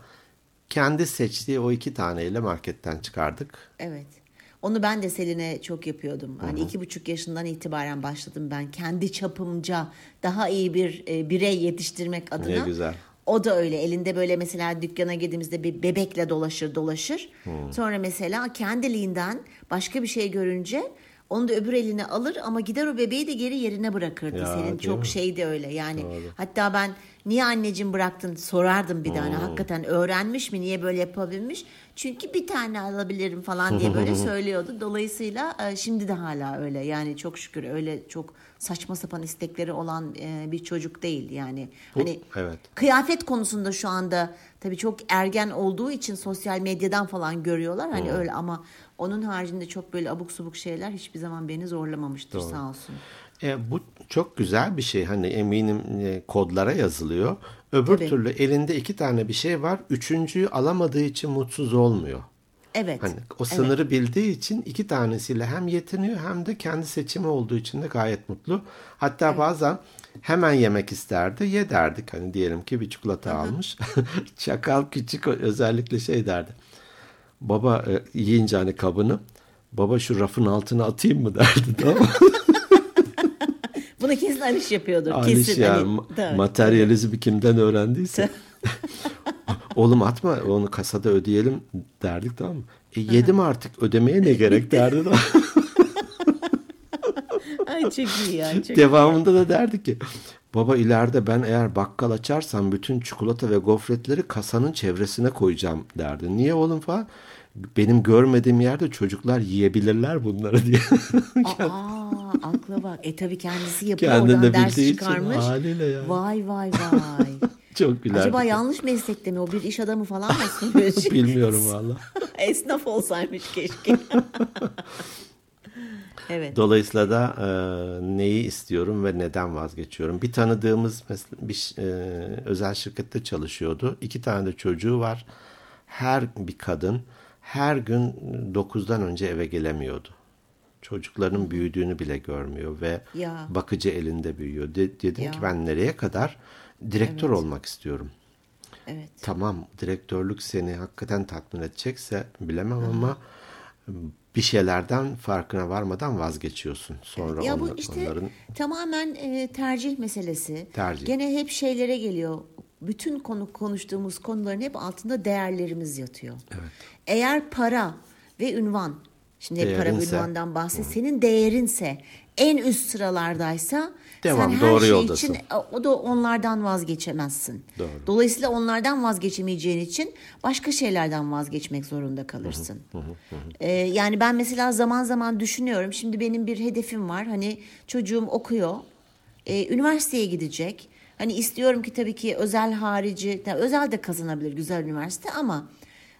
kendi seçtiği o iki taneyle marketten çıkardık. Evet. Onu ben de Selin'e çok yapıyordum. Hani iki buçuk yaşından itibaren başladım ben kendi çapımca daha iyi bir e, birey yetiştirmek adına. Ne güzel. O da öyle elinde böyle mesela dükkana girdiğimizde bir bebekle dolaşır dolaşır. Hmm. Sonra mesela kendiliğinden başka bir şey görünce onu da öbür eline alır ama gider o bebeği de geri yerine bırakırdı. Ya, Senin çok mi? şey de öyle yani. Hatta ben niye anneciğim bıraktın sorardım bir tane. Hakikaten öğrenmiş mi niye böyle yapabilmiş? Çünkü bir tane alabilirim falan diye böyle [LAUGHS] söylüyordu. Dolayısıyla e, şimdi de hala öyle. Yani çok şükür öyle çok saçma sapan istekleri olan e, bir çocuk değil yani. Hani evet. kıyafet konusunda şu anda tabii çok ergen olduğu için sosyal medyadan falan görüyorlar. Hani öyle ama onun haricinde çok böyle abuk subuk şeyler hiçbir zaman beni zorlamamıştır sağ olsun. E, bu çok güzel bir şey. Hani eminim e, kodlara yazılıyor. Öbür Tabii. türlü elinde iki tane bir şey var. Üçüncüyü alamadığı için mutsuz olmuyor. Evet. Hani o sınırı bildiği için iki tanesiyle hem yetiniyor hem de kendi seçimi olduğu için de gayet mutlu. Hatta bazen hemen yemek isterdi. Ye derdik. Hani diyelim ki bir çikolata almış. [LAUGHS] Çakal küçük özellikle şey derdi. Baba e, yiyince hani kabını baba şu rafın altına atayım mı [LAUGHS] derdi tamam mı? [LAUGHS] Bunu kesin Aliş yapıyordur. Aliş kesin. ya hani- Tabii. materyalizmi kimden öğrendiyse. [LAUGHS] Oğlum atma onu kasada ödeyelim derdik tamam mı? E, yedim artık ödemeye ne gerek derdi. Ay çok iyi ya. Çok Devamında da derdi ki baba ileride ben eğer bakkal açarsam bütün çikolata ve gofretleri kasanın çevresine koyacağım derdi. Niye oğlum falan? Benim görmediğim yerde çocuklar yiyebilirler bunları diye. [LAUGHS] Aa, akla bak. E tabii kendisi yapıyor Kendin oradan de ders bildiği için çıkarmış. haliyle yani. Vay vay vay. [LAUGHS] Çok gülerdik. Acaba yanlış meslekte mi o bir iş adamı falan mı? [LAUGHS] Bilmiyorum valla. Esnaf olsaymış keşke. Evet. Dolayısıyla da e, neyi istiyorum ve neden vazgeçiyorum. Bir tanıdığımız mes- bir e, özel şirkette çalışıyordu. İki tane de çocuğu var. Her bir kadın her gün 9'dan önce eve gelemiyordu. Çocukların büyüdüğünü bile görmüyor ve Ya. bakıcı elinde büyüyor. De- dedim Ya. ki ben nereye kadar direktör olmak istiyorum. Evet. Tamam direktörlük seni hakikaten tatmin edecekse bilemem ama bir şeylerden farkına varmadan vazgeçiyorsun. Sonra Ya bu onlar- işte onların tamamen e, tercih meselesi. Tercih. Gene hep şeylere geliyor. Bütün konu konuştuğumuz konuların hep altında değerlerimiz yatıyor. Evet. Eğer para ve ünvan, şimdi para ünvandan bahset, senin değerinse en üst sıralardaysa Devam, sen her doğru şey yoldasın. için o da onlardan vazgeçemezsin. Doğru. Dolayısıyla onlardan vazgeçemeyeceğin için başka şeylerden vazgeçmek zorunda kalırsın. Ee, yani ben mesela zaman zaman düşünüyorum. Şimdi benim bir hedefim var. Hani çocuğum okuyor. Ee, üniversiteye gidecek. Hani istiyorum ki tabii ki özel harici, özel de kazanabilir güzel üniversite ama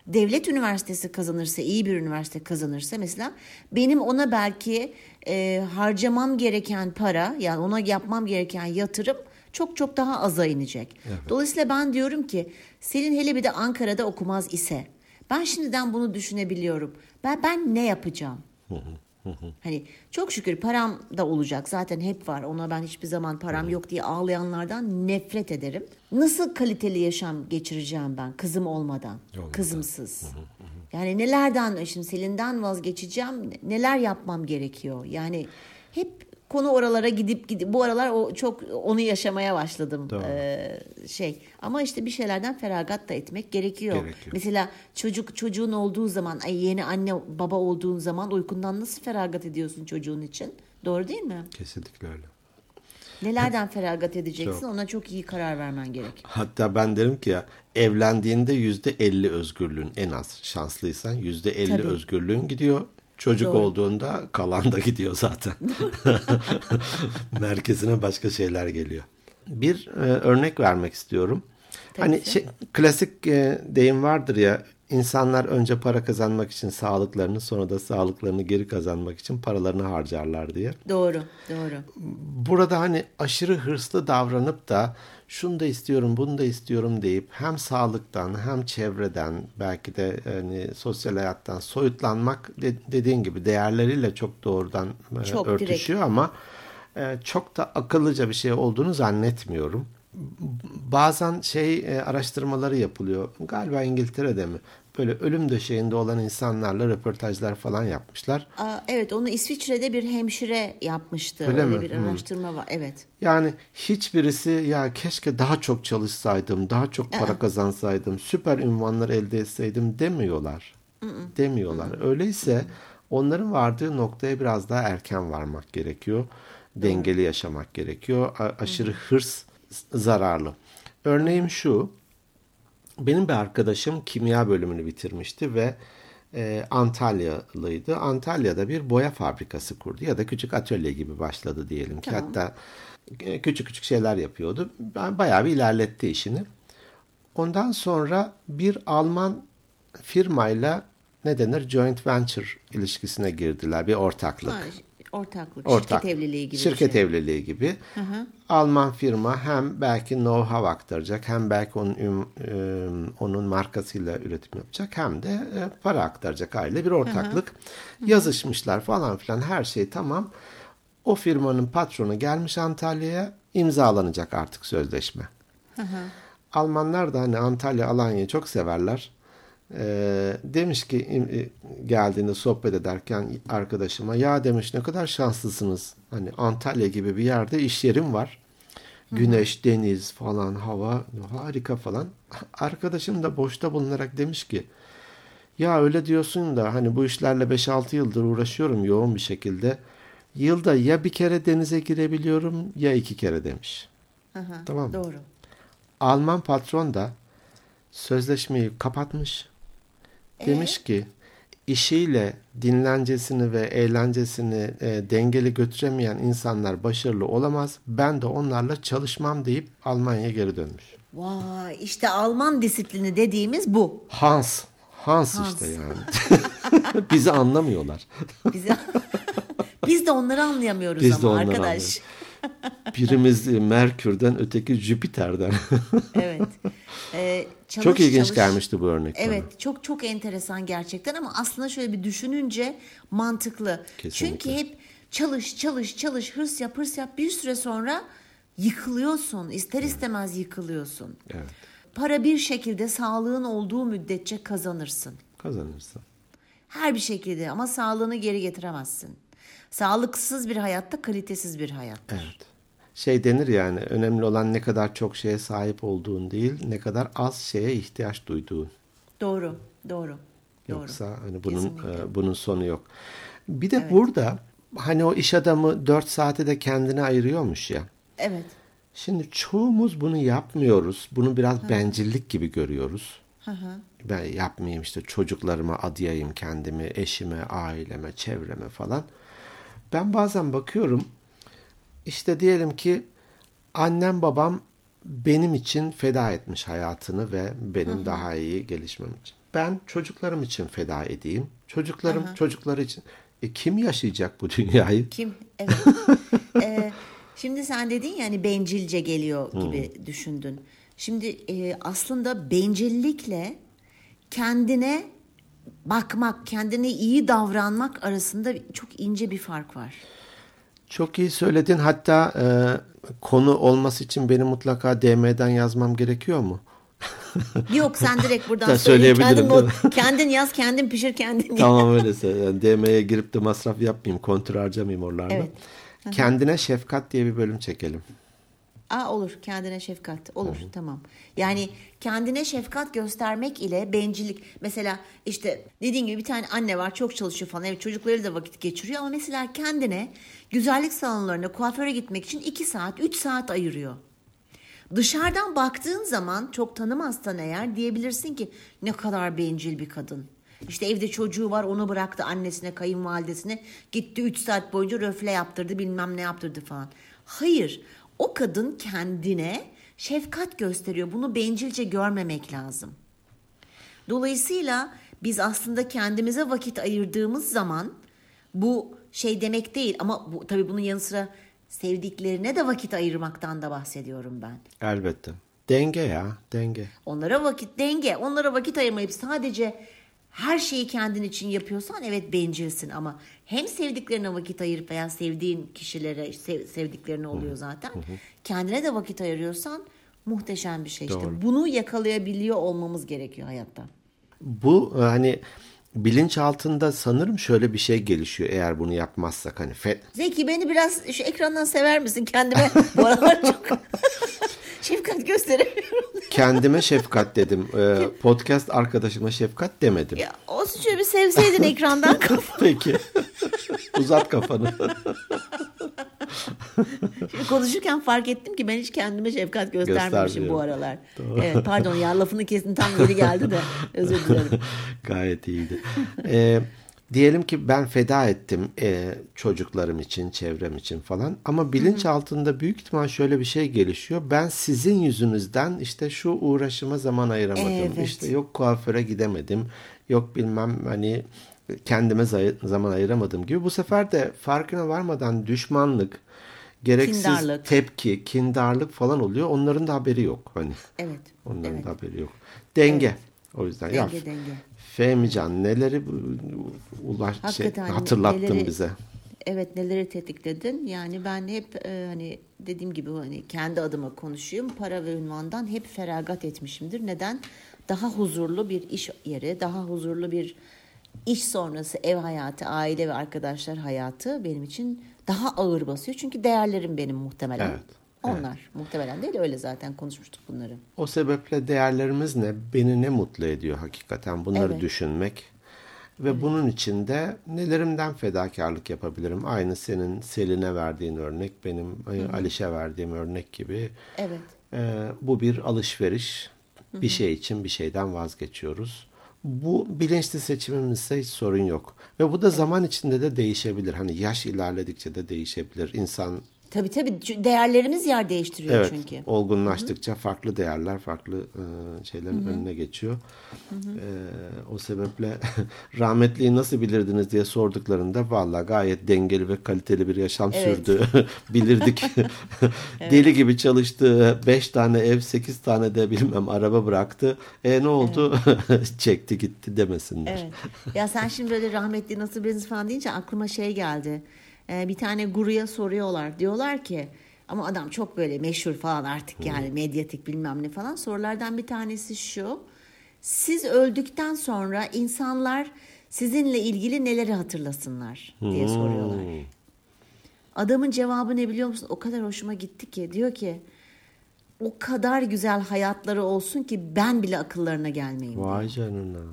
devlet üniversitesi kazanırsa, iyi bir üniversite kazanırsa mesela benim ona belki e, harcamam gereken para, yani ona yapmam gereken yatırım çok çok daha aza inecek. Dolayısıyla ben diyorum ki Selin hele bir de Ankara'da okumaz ise ben şimdiden bunu düşünebiliyorum. Ben ben ne yapacağım? Hani çok şükür param da olacak zaten hep var. Ona ben hiçbir zaman param yok diye ağlayanlardan nefret ederim. Nasıl kaliteli yaşam geçireceğim ben kızım olmadan, Olmadan. kızımsız? Yani nelerden şimdi Selin'den vazgeçeceğim, neler yapmam gerekiyor? Yani hep konu oralara gidip gidip bu aralar o çok onu yaşamaya başladım. Ee, şey. Ama işte bir şeylerden feragat da etmek gerekiyor. Gerekiyor. Mesela çocuk çocuğun olduğu zaman, ay yeni anne baba olduğun zaman uykundan nasıl feragat ediyorsun çocuğun için? Doğru değil mi? kesinlikle öyle. Nelerden feragat edeceksin Çok. ona çok iyi karar vermen gerek. Hatta ben derim ki ya evlendiğinde yüzde elli özgürlüğün en az şanslıysan yüzde elli özgürlüğün gidiyor. Çocuk Doğru. olduğunda kalan da gidiyor zaten. [LAUGHS] Merkezine başka şeyler geliyor. Bir e, örnek vermek istiyorum. Tabii hani ki. şey, klasik e, deyim vardır ya insanlar önce para kazanmak için sağlıklarını sonra da sağlıklarını geri kazanmak için paralarını harcarlar diye Doğru, doğru. burada hani aşırı hırslı davranıp da şunu da istiyorum, bunu da istiyorum deyip hem sağlıktan hem çevreden belki de hani sosyal hayattan soyutlanmak de- dediğin gibi değerleriyle çok doğrudan e, Çok örtüşüyor ama e, çok da akıllıca bir şey olduğunu zannetmiyorum. Bazen şey e, araştırmaları yapılıyor. Galiba İngiltere'de mi? Böyle ölüm döşeğinde olan insanlarla röportajlar falan yapmışlar. Aa, evet onu İsviçre'de bir hemşire yapmıştı. Öyle Öyle, mi? bir Hmm. araştırma var. Evet. Yani hiçbirisi ya keşke daha çok çalışsaydım, daha çok para kazansaydım, süper ünvanlar elde etseydim demiyorlar. Demiyorlar. Öyleyse onların vardığı noktaya biraz daha erken varmak gerekiyor. Dengeli yaşamak gerekiyor. A- aşırı hırs zararlı. Örneğin şu. Benim bir arkadaşım kimya bölümünü bitirmişti ve e, Antalyalıydı. Antalya'da bir boya fabrikası kurdu ya da küçük atölye gibi başladı diyelim ki. Tamam. Hatta e, küçük küçük şeyler yapıyordu. Ben bayağı bir ilerletti işini. Ondan sonra bir Alman firmayla ne denir joint venture ilişkisine girdiler. Bir ortaklık. Ha, ortaklık, Ortak. şirket evliliği gibi Şirket şey. evliliği gibi. Alman firma hem belki know-how aktaracak hem belki onun üm, onun markasıyla üretim yapacak hem de e, para aktaracak aile bir ortaklık. Yazışmışlar falan filan her şey tamam. O firmanın patronu gelmiş Antalya'ya imzalanacak artık sözleşme. Almanlar da hani Antalya Alanya'yı çok severler. Ee, demiş ki e, geldiğinde sohbet ederken arkadaşıma ya demiş ne kadar şanslısınız. Hani Antalya gibi bir yerde iş yerim var. Güneş, deniz falan, hava harika falan. [LAUGHS] Arkadaşım da boşta bulunarak demiş ki ya öyle diyorsun da hani bu işlerle 5-6 yıldır uğraşıyorum yoğun bir şekilde. Yılda ya bir kere denize girebiliyorum ya iki kere demiş. Aha, Tamam. Doğru. Alman patron da sözleşmeyi kapatmış. Demiş ki işiyle dinlencesini ve eğlencesini e, dengeli götüremeyen insanlar başarılı olamaz. Ben de onlarla çalışmam deyip Almanya'ya geri dönmüş. Vay işte Alman disiplini dediğimiz bu. Hans. Hans, Hans. işte yani. [LAUGHS] Bizi anlamıyorlar. Bizi... [LAUGHS] Biz de onları anlayamıyoruz Biz ama de onları arkadaş. Birimiz Merkür'den öteki Jüpiter'den. [LAUGHS] evet. Ee, çalış, çok ilginç çalış. gelmişti bu örnek bana. Evet çok çok enteresan gerçekten ama aslında şöyle bir düşününce mantıklı. Kesinlikle. Çünkü hep çalış çalış çalış hırs yap hırs yap bir süre sonra yıkılıyorsun. İster istemez yıkılıyorsun. Evet. Para bir şekilde sağlığın olduğu müddetçe kazanırsın. Kazanırsın. Her bir şekilde ama sağlığını geri getiremezsin. Sağlıksız bir hayatta kalitesiz bir hayat. Evet. Şey denir yani önemli olan ne kadar çok şeye sahip olduğun değil ne kadar az şeye ihtiyaç duyduğun. Doğru, doğru. Doğru. Yoksa hani bunun e, bunun sonu yok. Bir de burada hani o iş adamı 4 saate de kendine ayırıyormuş ya. Evet. Şimdi çoğumuz bunu yapmıyoruz. Bunu biraz bencillik gibi görüyoruz. Hı hı. Ben yapmayayım işte çocuklarıma adayayım kendimi, eşime, aileme, çevreme falan. Ben bazen bakıyorum işte diyelim ki annem babam benim için feda etmiş hayatını ve benim daha iyi gelişmem için. Ben çocuklarım için feda edeyim. Çocuklarım çocukları için. E kim yaşayacak bu dünyayı? Kim? Evet. [LAUGHS] Ee, şimdi sen dedin ya hani bencilce geliyor gibi düşündün. Şimdi e, aslında bencillikle kendine bakmak, kendine iyi davranmak arasında çok ince bir fark var. Çok iyi söyledin. Hatta e, konu olması için benim mutlaka DM'den yazmam gerekiyor mu? [LAUGHS] Yok sen direkt buradan [LAUGHS] Da söyle. Kendin, [LAUGHS] kendin yaz, kendin pişir, kendin ye. tamam öyleyse. Yani DM'ye girip de masraf yapmayayım, kontrol harcamayayım oralarda. Evet. Kendine şefkat diye bir bölüm çekelim. Aa olur kendine şefkat olur tamam. Yani kendine şefkat göstermek ile bencillik mesela işte dediğin gibi bir tane anne var çok çalışıyor falan evet çocukları da vakit geçiriyor ama mesela kendine güzellik salonlarına kuaföre gitmek için 2 saat 3 saat ayırıyor. Dışarıdan baktığın zaman çok tanımazsan eğer diyebilirsin ki ne kadar bencil bir kadın. İşte evde çocuğu var onu bıraktı annesine kayınvalidesine gitti 3 saat boyunca röfle yaptırdı bilmem ne yaptırdı falan. Hayır o kadın kendine şefkat gösteriyor bunu bencilce görmemek lazım. Dolayısıyla biz aslında kendimize vakit ayırdığımız zaman bu şey demek değil ama bu, tabii bunun yanı sıra sevdiklerine de vakit ayırmaktan da bahsediyorum ben. Elbette. Denge ya, denge. Onlara vakit denge, onlara vakit ayırmayıp sadece her şeyi kendin için yapıyorsan evet bencilsin ama hem sevdiklerine vakit ayırıp veya sevdiğin kişilere sev- sevdiklerine oluyor zaten. Kendine de vakit ayırıyorsan muhteşem bir şey işte. Doğru. Bunu yakalayabiliyor olmamız gerekiyor hayatta. Bu e, hani bilinç altında sanırım şöyle bir şey gelişiyor eğer bunu yapmazsak hani fe- Zeki beni biraz şu ekrandan sever misin? Kendime [LAUGHS] bu aralar çok [LAUGHS] şefkat gösteremiyorum. [LAUGHS] kendime şefkat dedim. E, podcast arkadaşıma şefkat demedim. Ya olsun şöyle bir sevseydin [LAUGHS] ekrandan kafa. Peki. Uzat kafanı. Şimdi konuşurken fark ettim ki ben hiç kendime şefkat göstermemişim bu aralar. Evet pardon ya lafını kestim tam yeri geldi de [LAUGHS] özür dilerim. Gayet iyiydi. Ee, diyelim ki ben feda ettim e, çocuklarım için, çevrem için falan. Ama bilinç altında büyük ihtimal şöyle bir şey gelişiyor. Ben sizin yüzünüzden işte şu uğraşıma zaman ayıramadım. Evet. İşte yok kuaföre gidemedim. Yok bilmem hani kendime zaman ayıramadım gibi. Bu sefer de farkına varmadan düşmanlık, gereksiz Kindarlık. tepki, kindarlık falan oluyor. Onların da haberi yok. Hani Evet. onların evet. da haberi yok. Denge. O yüzden ya Denge, denge. Fehmican neleri ulaş şey, Hakikaten hatırlattın neleri- bize. Evet neleri tetikledin? Yani ben hep e, hani dediğim gibi hani kendi adıma konuşayım. Para ve ünvandan hep feragat etmişimdir. Neden? Daha huzurlu bir iş yeri, daha huzurlu bir iş sonrası ev hayatı, aile ve arkadaşlar hayatı benim için daha ağır basıyor. Çünkü değerlerim benim muhtemelen. Evet, Onlar muhtemelen değil öyle zaten konuşmuştuk bunları. O sebeple değerlerimiz ne? Beni ne mutlu ediyor hakikaten? Bunları Evet. düşünmek. Ve bunun içinde nelerimden fedakarlık yapabilirim? Aynı senin Selin'e verdiğin örnek, benim e, Aliş'e verdiğim örnek gibi. Evet. Ee, bu bir alışveriş. Bir şey için bir şeyden vazgeçiyoruz. Bu bilinçli seçimimizse hiç sorun yok. Ve bu da zaman içinde de değişebilir. Hani yaş ilerledikçe de değişebilir. İnsan Tabii tabii değerlerimiz yer değiştiriyor evet çünkü. olgunlaştıkça farklı değerler, farklı e, şeylerin önüne geçiyor. E, o sebeple [LAUGHS] rahmetliyi nasıl bilirdiniz diye sorduklarında valla gayet dengeli ve kaliteli bir yaşam Evet. sürdü. [LAUGHS] Bilirdik. [LAUGHS] Deli gibi çalıştı. Beş tane ev, sekiz tane de bilmem araba bıraktı. E ne oldu? Çekti gitti demesinler. Evet. Ya sen şimdi böyle rahmetli nasıl biriniz falan deyince aklıma şey geldi. Ee, bir tane guruya soruyorlar. Diyorlar ki ama adam çok böyle meşhur falan artık yani medyatik bilmem ne falan. Sorulardan bir tanesi şu. Siz öldükten sonra insanlar sizinle ilgili neleri hatırlasınlar diye soruyorlar. Adamın cevabı ne biliyor musun? O kadar hoşuma gitti ki. Diyor ki o kadar güzel hayatları olsun ki ben bile akıllarına gelmeyeyim. Vay canına.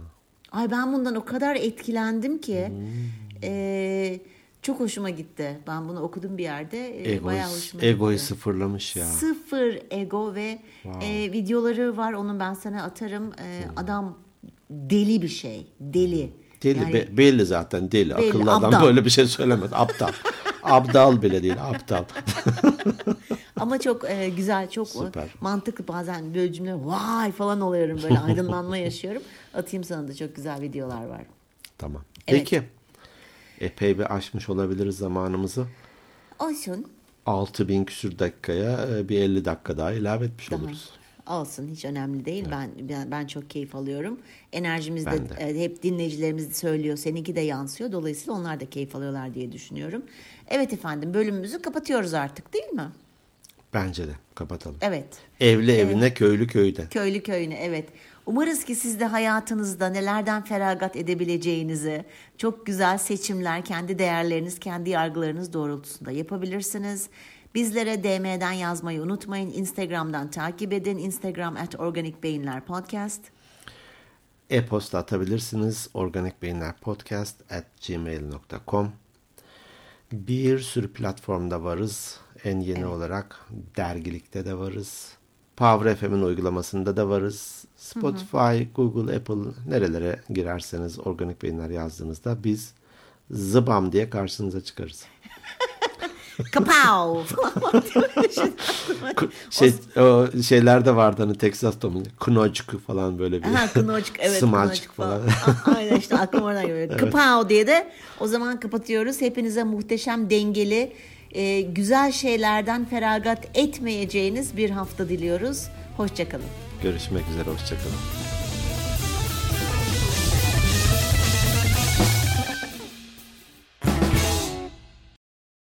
Ay ben bundan o kadar etkilendim ki Hmm. eee, çok hoşuma gitti. Ben bunu okudum bir yerde. bayağı Egoyu, hoşuma egoyu gitti. sıfırlamış ya. Sıfır ego ve eee, videoları var. Onun ben sana atarım. Eee, Adam deli bir şey. Deli. Deli Yani- be- belli zaten deli. Belli, Akıllı adam aptal. böyle bir şey söylemez. Aptal. [LAUGHS] Abdal bile değil aptal. [LAUGHS] Ama çok e, güzel, çok Süper. mantıklı bazen böyle cümle vay falan oluyorum böyle aydınlanma [LAUGHS] yaşıyorum. Atayım sana da çok güzel videolar var. tamam. Evet. Peki. Epey bir aşmış olabiliriz zamanımızı. Olsun. 6000 küsür dakikaya e, bir 50 dakika daha ilave etmiş Daha. oluruz. Olsun hiç önemli değil. Ben, ben ben çok keyif alıyorum. Enerjimiz de Ben de. e, hep dinleyicilerimiz de söylüyor. Seninki de yansıyor. Dolayısıyla onlar da keyif alıyorlar diye düşünüyorum. Evet efendim bölümümüzü kapatıyoruz artık değil mi? Bence de kapatalım. Evet. Evli evine, köylü köyde. Köylü köyüne evet. Umarız ki siz de hayatınızda nelerden feragat edebileceğinizi çok güzel seçimler, kendi değerleriniz, kendi yargılarınız doğrultusunda yapabilirsiniz. Bizlere DM'den yazmayı unutmayın. Instagram'dan takip edin. Instagram at Organik Beyinler Podcast. E-posta atabilirsiniz. organikbeyinlerpodcast at gmail.com Bir sürü platformda varız. En yeni olarak dergilikte de varız. Power FM'in uygulamasında da varız. Spotify, Google, Apple nerelere girerseniz organik beyinler yazdığınızda biz zıbam diye karşınıza çıkarız. [LAUGHS] Ku- Şey, o şeyler de vardı hani Texas Tom'un Knoçku falan böyle bir Ha, Knoçk, evet. Knoçk falan. A- Aynen işte aklım oradan geliyor. [LAUGHS] Kapow diye de o zaman kapatıyoruz. Hepinize muhteşem dengeli, e, güzel şeylerden feragat etmeyeceğiniz bir hafta diliyoruz. Hoşçakalın. Görüşmek üzere hoşçakalın.